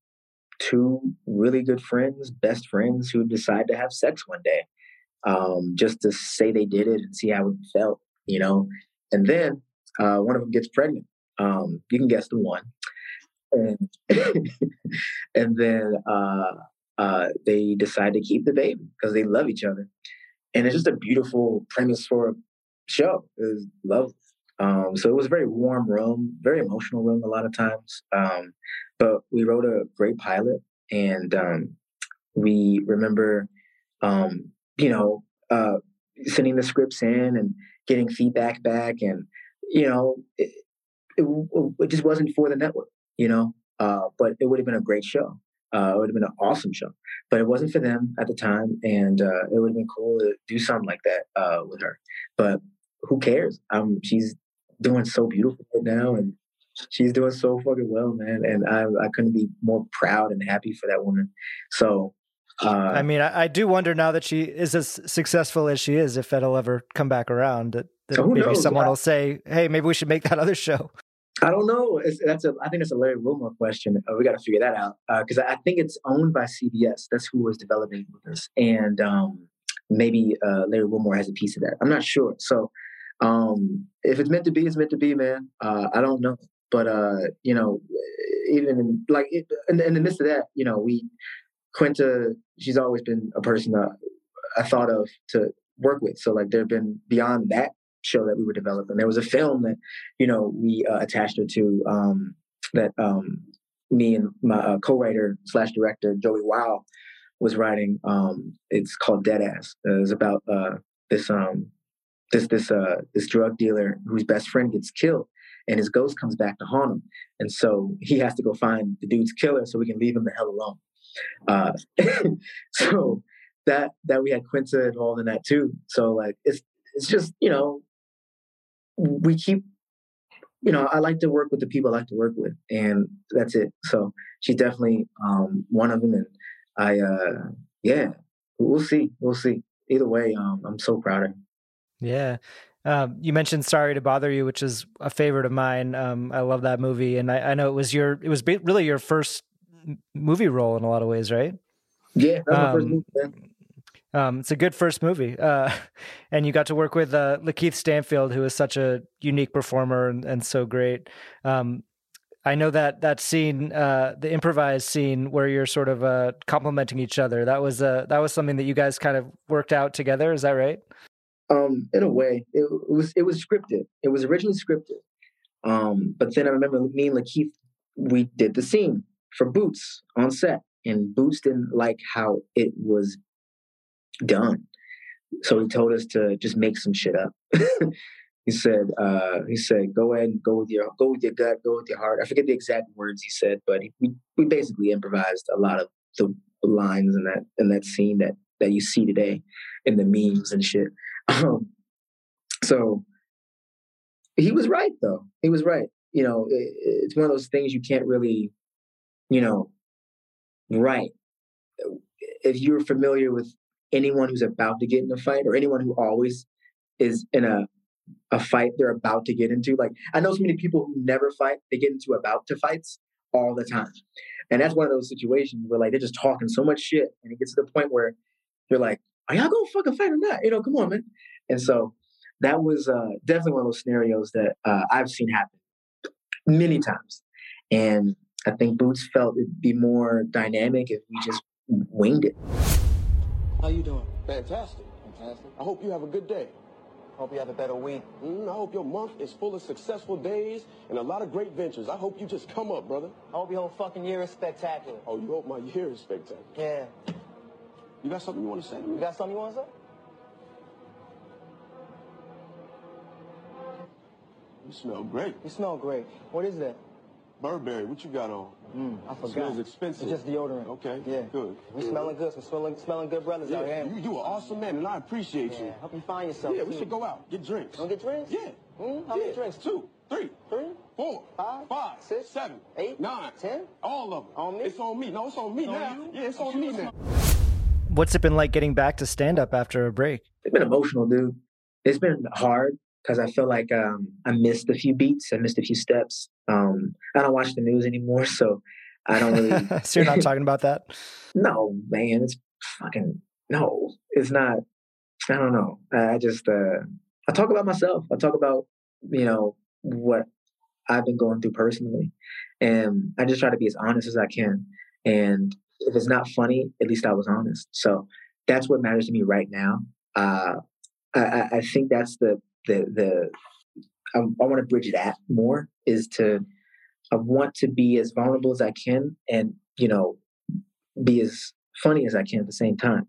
two really good friends, best friends, who decide to have sex one day, um, just to say they did it and see how it felt, you know. And then uh, one of them gets pregnant. Um, you can guess the one, and and then uh, uh, they decide to keep the baby because they love each other, and it's just a beautiful premise for a show. It was lovely. Um, so it was a very warm room, very emotional room a lot of times. Um, but we wrote a great pilot, and um, we remember, um, you know, uh, sending the scripts in and getting feedback back, and you know, it, it, it just wasn't for the network, you know. Uh, but it would have been a great show. Uh, it would have been an awesome show, but it wasn't for them at the time, and uh, it would have been cool to do something like that uh, with her. But who cares? Um, she's doing so beautiful right now, and she's doing so fucking well, man. And I I couldn't be more proud and happy for that woman. So. Uh, I mean, I, I, do wonder now that she is as successful as she is, if it'll ever come back around. That, that maybe knows? someone I, will say, "Hey, maybe we should make that other show." I don't know. It's, that's a. I think it's a Larry Wilmore question. Uh, we got to figure that out because uh, I think it's owned by CBS. That's who was developing this, and um, maybe uh, Larry Wilmore has a piece of that. I'm not sure. So um, if it's meant to be, it's meant to be, man. Uh, I don't know, but uh, you know, even like it, in, in, the midst of that, you know, we Quinta. She's always been a person that I thought of to work with. So like, there've been beyond that show that we were developing. There was a film that, you know, we uh, attached her to um, that um, me and my uh, co-writer slash director Joey Wow was writing. Um, it's called Dead Ass. Uh, it's about uh, this um, this this uh, this drug dealer whose best friend gets killed, and his ghost comes back to haunt him, and so he has to go find the dude's killer so we can leave him the hell alone. Uh, so that that we had Quinta involved in that too. So like it's it's just you know we keep you know i like to work with the people i like to work with and that's it so she's definitely um, one of them and i uh yeah we'll see we'll see either way um, i'm so proud of her yeah um, you mentioned "Sorry to Bother You," which is a favorite of mine. Um, I love that movie, and I, I, know it was your it was really your first movie role in a lot of ways, right? Yeah, that was my first um, movie. Um, it's a good first movie, uh, and you got to work with uh, Lakeith Stanfield, who is such a unique performer and, and so great. Um, I know that that scene, uh, the improvised scene where you're sort of uh, complimenting each other. That was uh, that was something that you guys kind of worked out together. Is that right? Um, in a way, it, it was it was scripted. It was originally scripted, um, but then I remember me and Lakeith we did the scene for Boots on set, and Boots didn't like how it was done. So he told us to just make some shit up. he said, uh, he said, go ahead and go with your go with your gut, go with your heart. I forget the exact words he said, but he, we we basically improvised a lot of the lines in that in that scene that that you see today in the memes and shit. Um, so he was right though. He was right. You know, it, it's one of those things you can't really, you know, write. If you're familiar with anyone who's about to get in a fight or anyone who always is in a a fight they're about to get into. Like I know so many people who never fight, they get into about to fights all the time. And that's one of those situations where like they're just talking so much shit and it gets to the point where you're like, Are y'all gonna fucking fight or not? You know, come on, man. And so that was uh, definitely one of those scenarios that uh, I've seen happen many times. And I think Boots felt it'd be more dynamic if we just winged it. How you doing? Fantastic. Fantastic. I hope you have a good day. I hope you have a better week. Mm, I hope your month is full of successful days and a lot of great ventures. I hope you just come up, brother. I hope your whole fucking year is spectacular. Oh, you hope my year is spectacular? Yeah. You got something you want to say? You got something you want to say? You smell great. You smell great. What is that? Burberry, what you got on? Mm, I forgot. It smells expensive. It's just deodorant. Okay. Yeah. Good. We smelling good. Some smelling, smelling good brothers yeah. out here. You, you an awesome man, and I appreciate yeah. you. Help you find yourself. Yeah, too. we should go out. Get drinks. Don't get drinks? Yeah. Mm, how yeah. many drinks? Two, three, three, four, five, five, six, seven, eight, nine, ten. All of them. On me? It's on me. No, it's on me it's now. On? Yeah, it's on me now. What's it been like getting back to stand up after a break? It's been emotional, dude. It's been hard because I feel like um, I missed a few beats, I missed a few steps. Um, I don't watch the news anymore, so I don't really. so you're not talking about that? no, man, it's fucking no. It's not. I don't know. I just uh, I talk about myself. I talk about you know what I've been going through personally, and I just try to be as honest as I can. And if it's not funny, at least I was honest. So that's what matters to me right now. Uh, I, I think that's the the the I, I want to bridge that more is to I want to be as vulnerable as I can and you know be as funny as I can at the same time.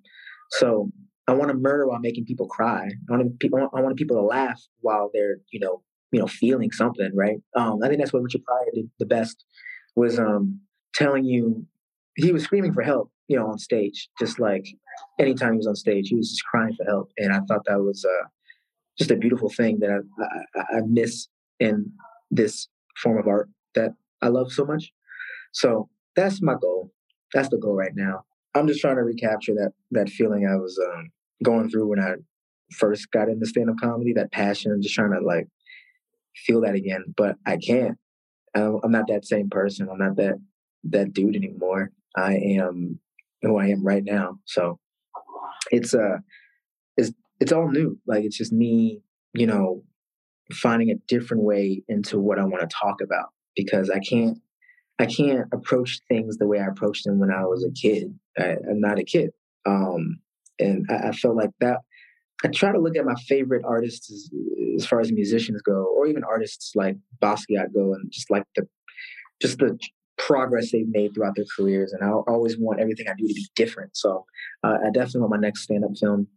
So I want to murder while making people cry. I want people I want people to laugh while they're you know you know feeling something right. Um, I think that's what Richard Pryor did the best was um, telling you he was screaming for help, you know, on stage, just like anytime he was on stage, he was just crying for help. And I thought that was uh, just a beautiful thing that I, I, I miss in this form of art that I love so much. So that's my goal. That's the goal right now. I'm just trying to recapture that that feeling I was um, going through when I first got into stand up comedy. That passion, I'm just trying to like feel that again, but I can't. I'm not that same person. I'm not that that dude anymore. I am who I am right now. So it's uh it's it's all new. Like it's just me, you know, finding a different way into what I want to talk about because I can't I can't approach things the way I approached them when I was a kid. I, am not a kid. Um, and I, I felt like that. I try to look at my favorite artists as, as far as musicians go, or even artists like Basquiat go, and just like the just the progress they've made throughout their careers. And I always want everything I do to be different. So uh, I definitely want my next stand up film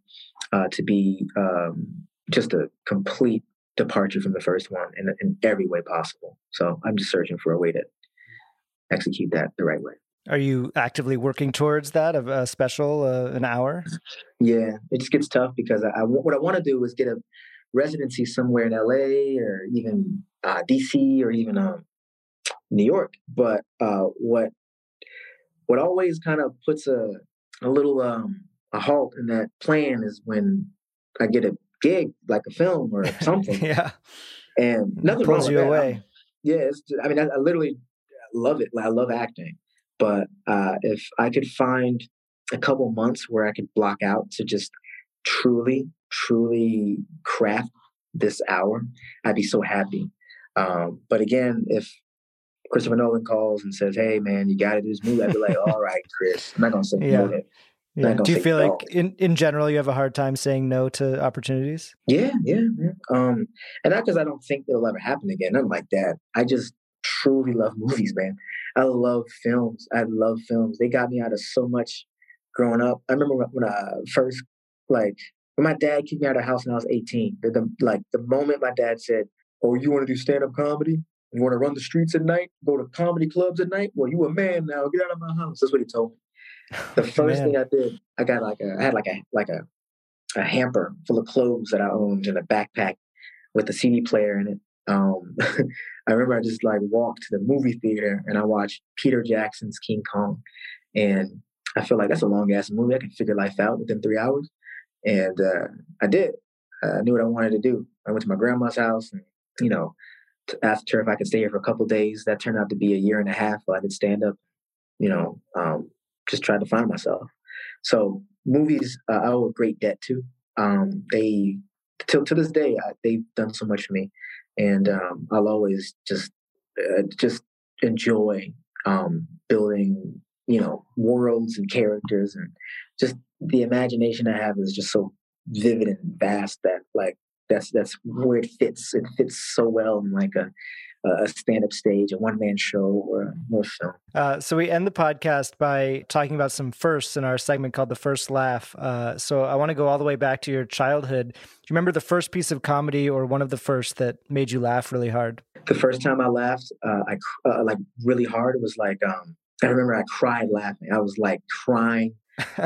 uh, to be um, just a complete departure from the first one in, in every way possible. So I'm just searching for a way to execute that the right way. Are you actively working towards that of a special, uh, an hour? Yeah, it just gets tough because I, I what I want to do is get a residency somewhere in LA or even uh, DC or even um, New York. But uh, what what always kind of puts a a little um, a halt in that plan is when I get a gig like a film or something. yeah, and nothing pulls you away. I, yeah, it's just, I mean, I, I literally love it. I love acting, but uh, if I could find a couple months where I could block out to just truly, truly craft this hour, I'd be so happy. Um, but again, if Christopher Nolan calls and says, "Hey, man, you got to do this movie," I'd be like, "All right, Chris, I'm not gonna say yeah. no." Yeah. Do you feel no. like, in, in general, you have a hard time saying no to opportunities? Yeah, yeah, yeah. Um, and not because I don't think it'll ever happen again. Nothing like that. I just truly love movies, man. I love films. I love films. They got me out of so much growing up. I remember when I first, like, when my dad kicked me out of the house when I was 18. The, the like the moment my dad said, "Oh, you want to do stand up comedy? You want to run the streets at night? Go to comedy clubs at night? Well, you a man now. Get out of my house." That's what he told me. The first thing I did, I got like a, I had like a like a a hamper full of clothes that I owned and a backpack with a CD player in it. Um, I remember I just like walked to the movie theater and I watched Peter Jackson's King Kong, and I feel like that's a long ass movie. I can figure life out within three hours, and uh, I did. I knew what I wanted to do. I went to my grandma's house and you know asked her if I could stay here for a couple days. That turned out to be a year and a half. I did stand up, you know, um, just tried to find myself. So movies, uh, I owe a great debt to. Um, they till to this day, I, they've done so much for me, and um, I'll always just uh, just enjoy um, building, you know, worlds and characters, and just the imagination I have is just so vivid and vast that like that's that's where it fits. It fits so well in like a a stand-up stage, a one-man show, or a more film. Uh, so we end the podcast by talking about some firsts in our segment called "The First Laugh." Uh, so I want to go all the way back to your childhood. Do you remember the first piece of comedy, or one of the first that made you laugh really hard? The first time I laughed, uh, I uh, like really hard. It was like um, I remember I cried laughing. I was like crying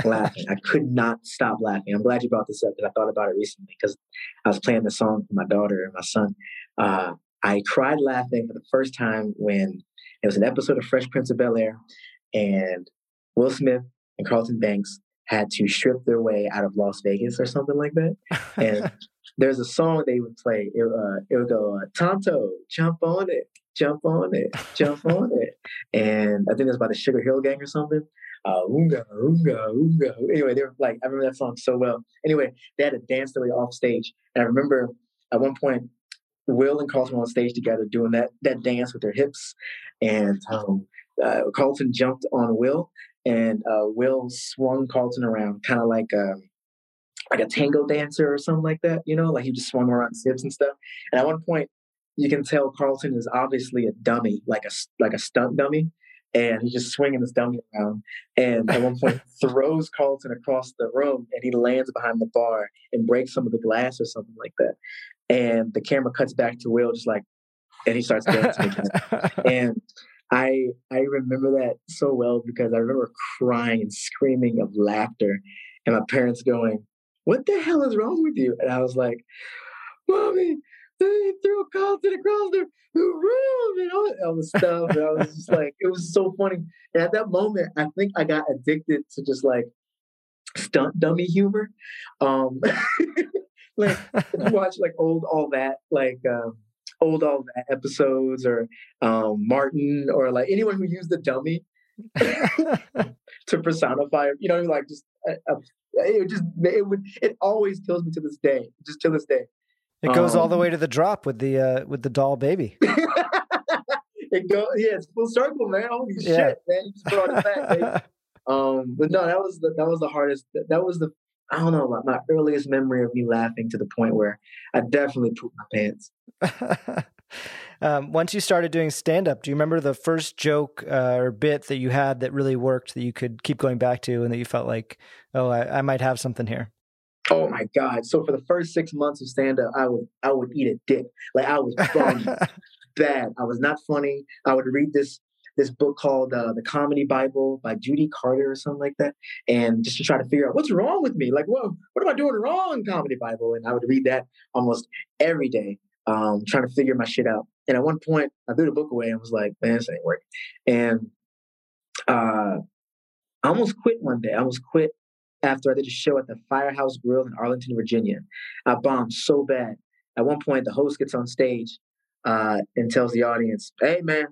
laughing. I could not stop laughing. I'm glad you brought this up because I thought about it recently because I was playing the song for my daughter and my son. Uh, I cried laughing for the first time when it was an episode of Fresh Prince of Bel Air, and Will Smith and Carlton Banks had to strip their way out of Las Vegas or something like that. And there's a song they would play. It, uh, it would go, uh, Tonto, jump on it, jump on it, jump on it. And I think it was by the Sugar Hill Gang or something. Uh, oonga, oonga, oonga. Anyway, they were like, I remember that song so well. Anyway, they had to dance their way off stage. And I remember at one point, Will and Carlton were on stage together doing that that dance with their hips, and um, uh, Carlton jumped on Will, and uh, Will swung Carlton around, kind of like a um, like a tango dancer or something like that. You know, like he just swung around his hips and stuff. And at one point, you can tell Carlton is obviously a dummy, like a like a stunt dummy, and he's just swinging this dummy around. And at one point, throws Carlton across the room, and he lands behind the bar and breaks some of the glass or something like that and the camera cuts back to Will, just like, and he starts dancing again. and I I remember that so well because I remember crying and screaming of laughter, and my parents going, "What the hell is wrong with you?" And I was like, "Mommy, they threw a Carlton across the, room and all, all the stuff." And I was just like, it was so funny. And at that moment, I think I got addicted to just like stunt dummy humor. Um, like if you watch like old all that, like. Um, old all that episodes or um, Martin or like anyone who used the dummy to personify, you know, like just uh, uh, it just it would it always kills me to this day, just to this day. It goes um, all the Um, way to the drop with the uh, with the doll baby. it goes yeah, it's full circle, man. Holy Yeah. shit, man! You just brought it back, baby. Um, but no, that was the that was the hardest. That, that was the I don't know my, my earliest memory of me laughing to the point where I definitely pooped my pants. um, once you started doing stand up, do you remember the first joke uh, or bit that you had that really worked that you could keep going back to and that you felt like, oh, I, I might have something here? Oh my god! So for the first six months of stand up, I would I would eat a dick. Like I was bummed bad. I was not funny. I would read this this book called uh, The Comedy Bible by Judy Carter or something like that, and just to try to figure out what's wrong with me. Like, what what am I doing wrong? Comedy Bible, and I would read that almost every day, um, trying to figure my shit out. And at one point, I threw the book away and was like, "Man, this ain't working." And uh, I almost quit one day. I almost quit after I did a show at the Firehouse Grill in Arlington, Virginia. I bombed so bad. At one point, the host gets on stage uh, and tells the audience, "Hey, man,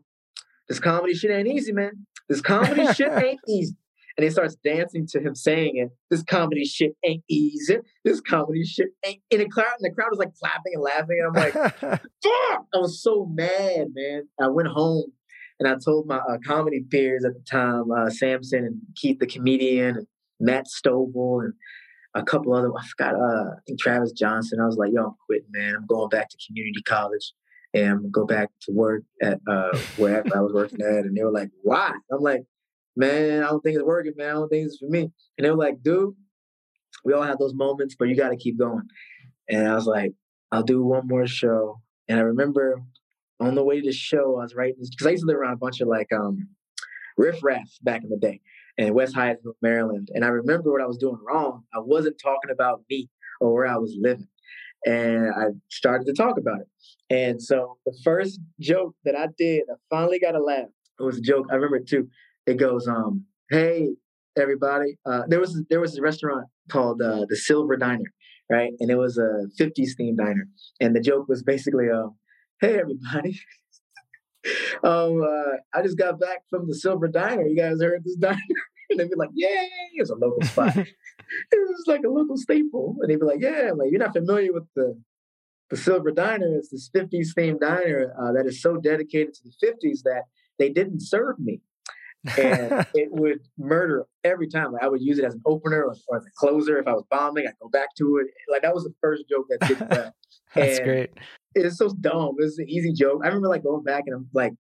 this comedy shit ain't easy, man. This comedy shit ain't easy." And he starts dancing to him saying it. This comedy shit ain't easy. This comedy shit ain't. And the crowd, and the crowd was like clapping and laughing. And I'm like, fuck! I was so mad, man. I went home and I told my uh, comedy peers at the time, uh, Samson and Keith the comedian, and Matt Stovall, and a couple other. I forgot. Uh, I think Travis Johnson. I was like, yo, I'm quitting, man. I'm going back to community college and go back to work at uh, wherever I was working at. And they were like, why? I'm like, man, I don't think it's working, man. I don't think it's for me. And they were like, dude, we all have those moments, but you got to keep going. And I was like, I'll do one more show. And I remember on the way to the show, I was writing because I used to live around a bunch of like um, riff raff back in the day in West Hyattsville, Maryland. And I remember what I was doing wrong. I wasn't talking about me or where I was living. And I started to talk about it. And so the first joke that I did, I finally got a laugh. It was a joke. I remember it too. It goes, um, "Hey everybody!" Uh, there was there was a restaurant called uh, the Silver Diner, right? And it was a '50s themed diner. And the joke was basically, uh, "Hey everybody." um, uh, I just got back from the Silver Diner. You guys heard this diner? And they'd be like, "Yay!" It's a local spot. it was like a local staple. And they'd be like, "Yeah." I'm like, "You're not familiar with the the Silver Diner? It's this '50s themed diner uh, that is so dedicated to the '50s that they didn't serve me." and it would murder every time. Like I would use it as an opener or, or as a closer. If I was bombing, I'd go back to it. Like that was the first joke that did that. That's And great. It is so dumb. It's an easy joke. I remember like going back and I'm like,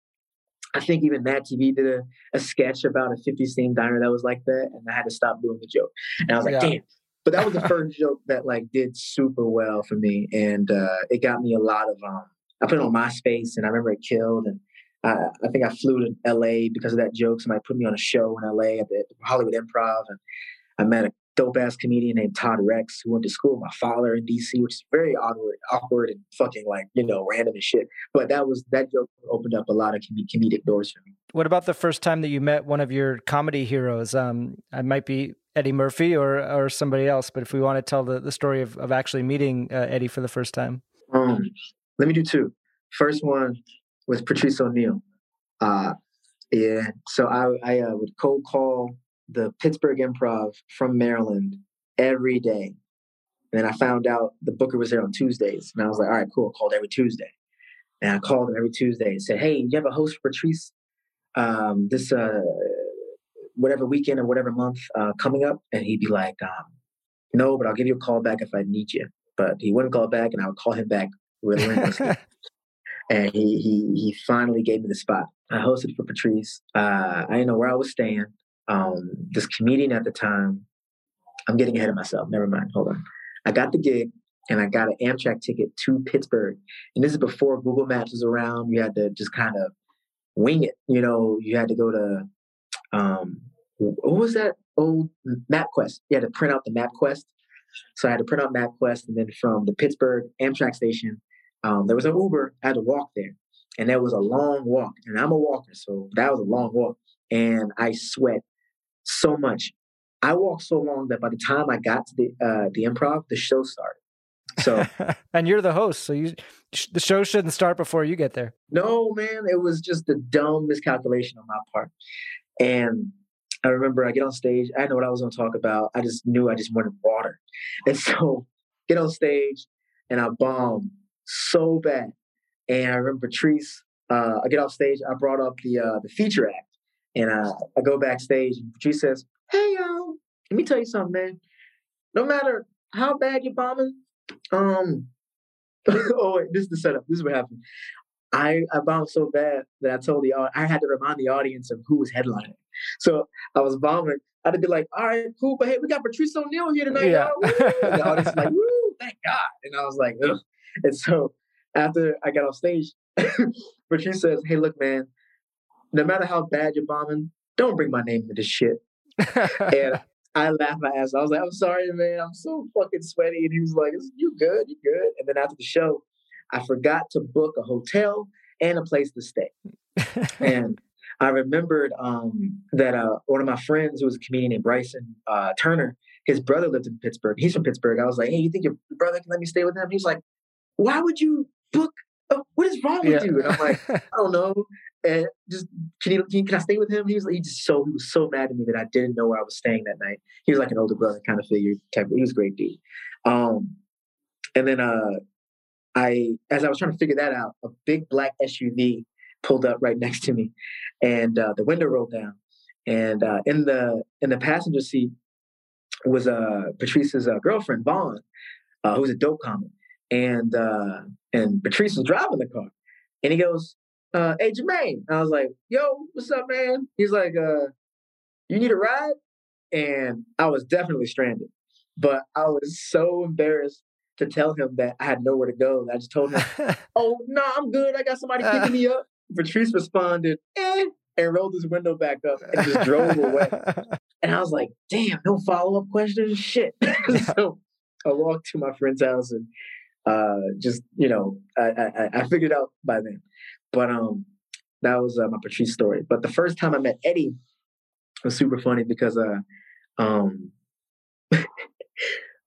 I think even MADtv did a, a sketch about a 50s themed diner that was like that, and I had to stop doing the joke. And I was like, Yeah. damn. But that was the first joke that like did super well for me, and uh, it got me a lot of. um I put it on MySpace, and I remember it killed. And I, I think I flew to LA because of that joke. Somebody put me on a show in LA at the Hollywood Improv, and I met a dope ass comedian named Todd Rexx who went to school with my father in DC, which is very awkward, awkward and fucking like you know random and shit. But that was that joke opened up a lot of comedic doors for me. What about the first time that you met one of your comedy heroes? Um, I might be Eddie Murphy or or somebody else, but if we want to tell the, the story of, of actually meeting uh, Eddie for the first time. Um, let me do two. First one was Patrice O'Neal. Uh, yeah, so I, I uh, would cold call the Pittsburgh Improv from Maryland every day. And then I found out the booker was there on Tuesdays. And I was like, all right, cool. Called every Tuesday. And I called him every Tuesday and said, hey, you have a host for Patrice um, this uh, whatever weekend or whatever month uh, coming up? And he'd be like, um, no, but I'll give you a call back if I need you. But he wouldn't call back, and I would call him back relentlessly. and he, he he finally gave me the spot. I hosted for Patrice. Uh, I didn't know where I was staying. Um, this comedian at the time, I'm getting ahead of myself. Never mind. Hold on. I got the gig and I got an Amtrak ticket to Pittsburgh. And this is before Google Maps was around. You had to just kind of wing it. You know, you had to go to um, what was that old MapQuest? You had to print out the MapQuest. So I had to print out MapQuest, and then from the Pittsburgh Amtrak station, um, there was an Uber. I had to walk there, and that was a long walk. And I'm a walker, so that was a long walk. And I sweat so much. I walked so long that by the time I got to the uh, the improv, the show started. So, and you're the host, so you the show shouldn't start before you get there. No, man, it was just a dumb miscalculation on my part. And I remember I get on stage. I know what I was going to talk about. I just knew I just wanted water, and so get on stage, and I bomb so bad. And I remember Patrice. Uh, I get off stage. I brought up the uh, the feature act, and I, I go backstage, and Patrice says, "Hey, y'all, let me tell you something, man. No matter how bad you're bombing, um, oh wait, this is the setup. This is what happened. I I bombed so bad that I told the I had to remind the audience of who was headlining. So I was bombing. I'd be like, all right, cool, but hey, we got Patrice O'Neal here tonight. Yeah. the audience was like, woo, thank God. And I was like, Ugh. and so after I got off stage, Patrice says, hey, look, man, no matter how bad you're bombing, don't bring my name into this shit. and I laughed my ass. I was like, I'm sorry, man. I'm so fucking sweaty. And he was like, You good? You good? And then after the show, I forgot to book a hotel and a place to stay. and I remembered um, that uh, one of my friends, who was a comedian named Bryson uh, Turner, his brother lived in Pittsburgh. He's from Pittsburgh. I was like, Hey, you think your brother can let me stay with him? He's like, Why would you book? A, what is wrong with yeah. you? And I'm like, I don't know and just can you can, can I stay with him? He was he just so he was so mad at me that I didn't know where I was staying that night. He was like an older brother kind of figure type. He was a great dude. Um, and then uh, I as I was trying to figure that out, a big black SUV pulled up right next to me, and uh, the window rolled down, and uh, in the in the passenger seat was uh, Patrice's uh, girlfriend Vaughn, uh, was a dope comic, and uh, and Patrice was driving the car, and he goes, uh, hey Jermaine. I was like, yo, what's up, man? He's like, uh, you need a ride? And I was definitely stranded. But I was so embarrassed to tell him that I had nowhere to go. I just told him, oh, no, nah, I'm good. I got somebody picking me up. Patrice responded, eh, and rolled his window back up and just drove away. And I was like, damn, no follow up questions? Shit. so I walked to my friend's house and uh, just, you know, I, I, I figured out by then. But um, that was uh, my Patrice story. But the first time I met Eddie was super funny because uh, um,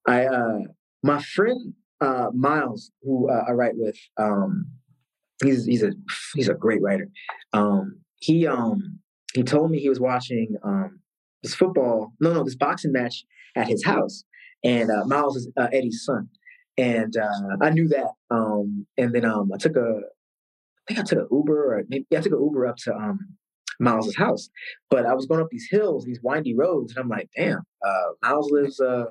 I uh, my friend uh, Myles, who uh, I write with, um, he's he's a he's a great writer. Um, he um he told me he was watching um this football no no this boxing match at his house, and uh, Myles is uh, Eddie's son, and uh, I knew that. Um, and then um I took a I think I took an Uber or maybe I took an Uber up to um Myles's house. But I was going up these hills, these windy roads, and I'm like, damn, uh, Myles lives uh,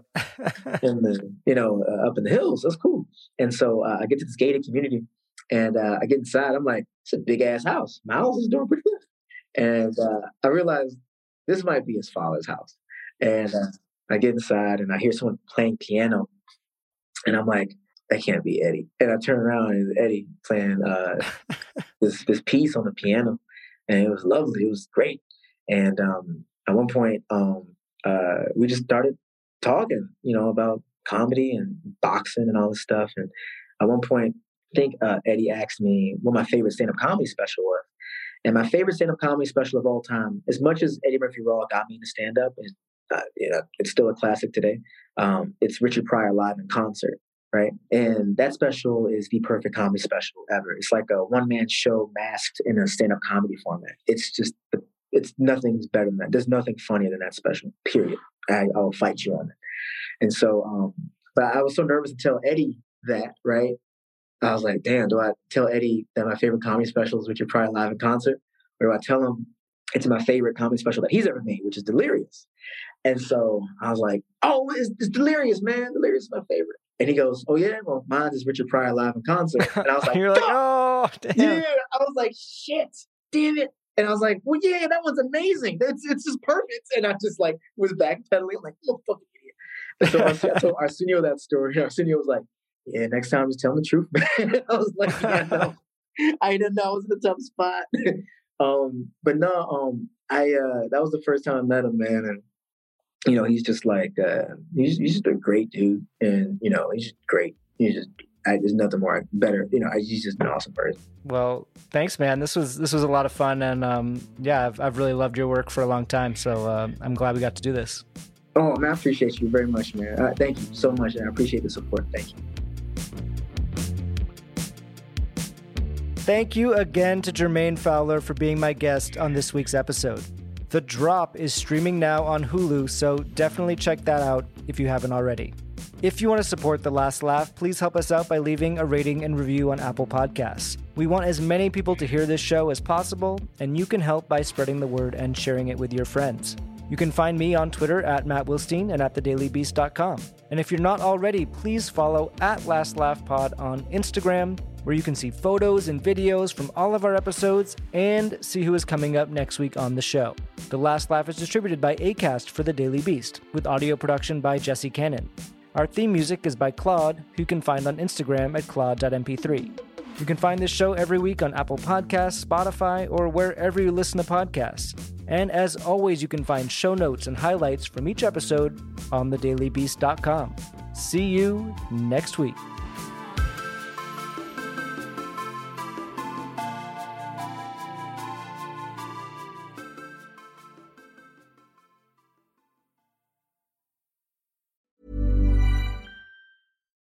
in the, you know, uh, up in the hills. That's cool. And so uh, I get to this gated community, and uh, I get inside. I'm like, it's a big ass house. Myles is doing pretty good. And uh, I realized this might be his father's house. And I get inside, and I hear someone playing piano, and I'm like, that can't be Eddie. And I turn around and Eddie playing uh, this this piece on the piano, and it was lovely. It was great. And um, at one point, um, uh, we just started talking, you know, about comedy and boxing and all this stuff. And at one point, I think uh, Eddie asked me what my favorite stand-up comedy special was. And my favorite stand-up comedy special of all time, as much as Eddie Murphy Raw got me into stand-up, and uh, you know, it's still a classic today. Um, it's Richard Pryor live in concert right? And that special is the perfect comedy special ever. It's like a one man show masked in a stand up comedy format. It's just, it's nothing's better than that. There's nothing funnier than that special, period. I, I'll fight you on it. And so, um, but I was so nervous to tell Eddie that, right? I was like, damn, do I tell Eddie that my favorite comedy special is Richard Pryor live in concert? Or do I tell him it's my favorite comedy special that he's ever made, which is Delirious? And so I was like, oh, it's, it's Delirious, man. Delirious is my favorite. And he goes, "Oh yeah, well, mine is Richard Pryor live in concert." And I was like, "You're like, oh, damn. yeah." I was like, "Shit, damn it!" And I was like, "Well, yeah, that one's amazing. It's it's just perfect." And I just like was backpedaling, like, "You fucking idiot." And so I, told Arsenio that story. Arsenio was like, "Yeah, next time just tell the truth, man." I was like, "Yeah, no, I didn't know I was in a tough spot." um, but no, um, I uh, that was the first time I met him, man, and you know, he's just like uh, he's he's just a great dude, and you know, he's just great. He's just I, there's nothing more better. You know, I, he's just an awesome person. Well, thanks, man. This was this was a lot of fun, and um, yeah, I've, I've really loved your work for a long time. So uh, I'm glad we got to do this. Oh man, I appreciate you very much, man. Uh, thank you so much, and I appreciate the support. Thank you. Thank you again to Jermaine Fowler for being my guest on this week's episode. The Drop is streaming now on Hulu, so definitely check that out if you haven't already. If you want to support The Last Laugh, please help us out by leaving a rating and review on Apple Podcasts. We want as many people to hear this show as possible, and you can help by spreading the word and sharing it with your friends. You can find me on Twitter at Matt Wilstein and at thedailybeast.com. And if you're not already, please follow at Last Laugh Pod on Instagram, where you can see photos and videos from all of our episodes and see who is coming up next week on the show. The Last Laugh is distributed by ACAST for The Daily Beast, with audio production by Jesse Cannon. Our theme music is by Claude, who you can find on Instagram at claude.mp3. You can find this show every week on Apple Podcasts, Spotify, or wherever you listen to podcasts. And as always, you can find show notes and highlights from each episode on thedailybeast.com. See you next week.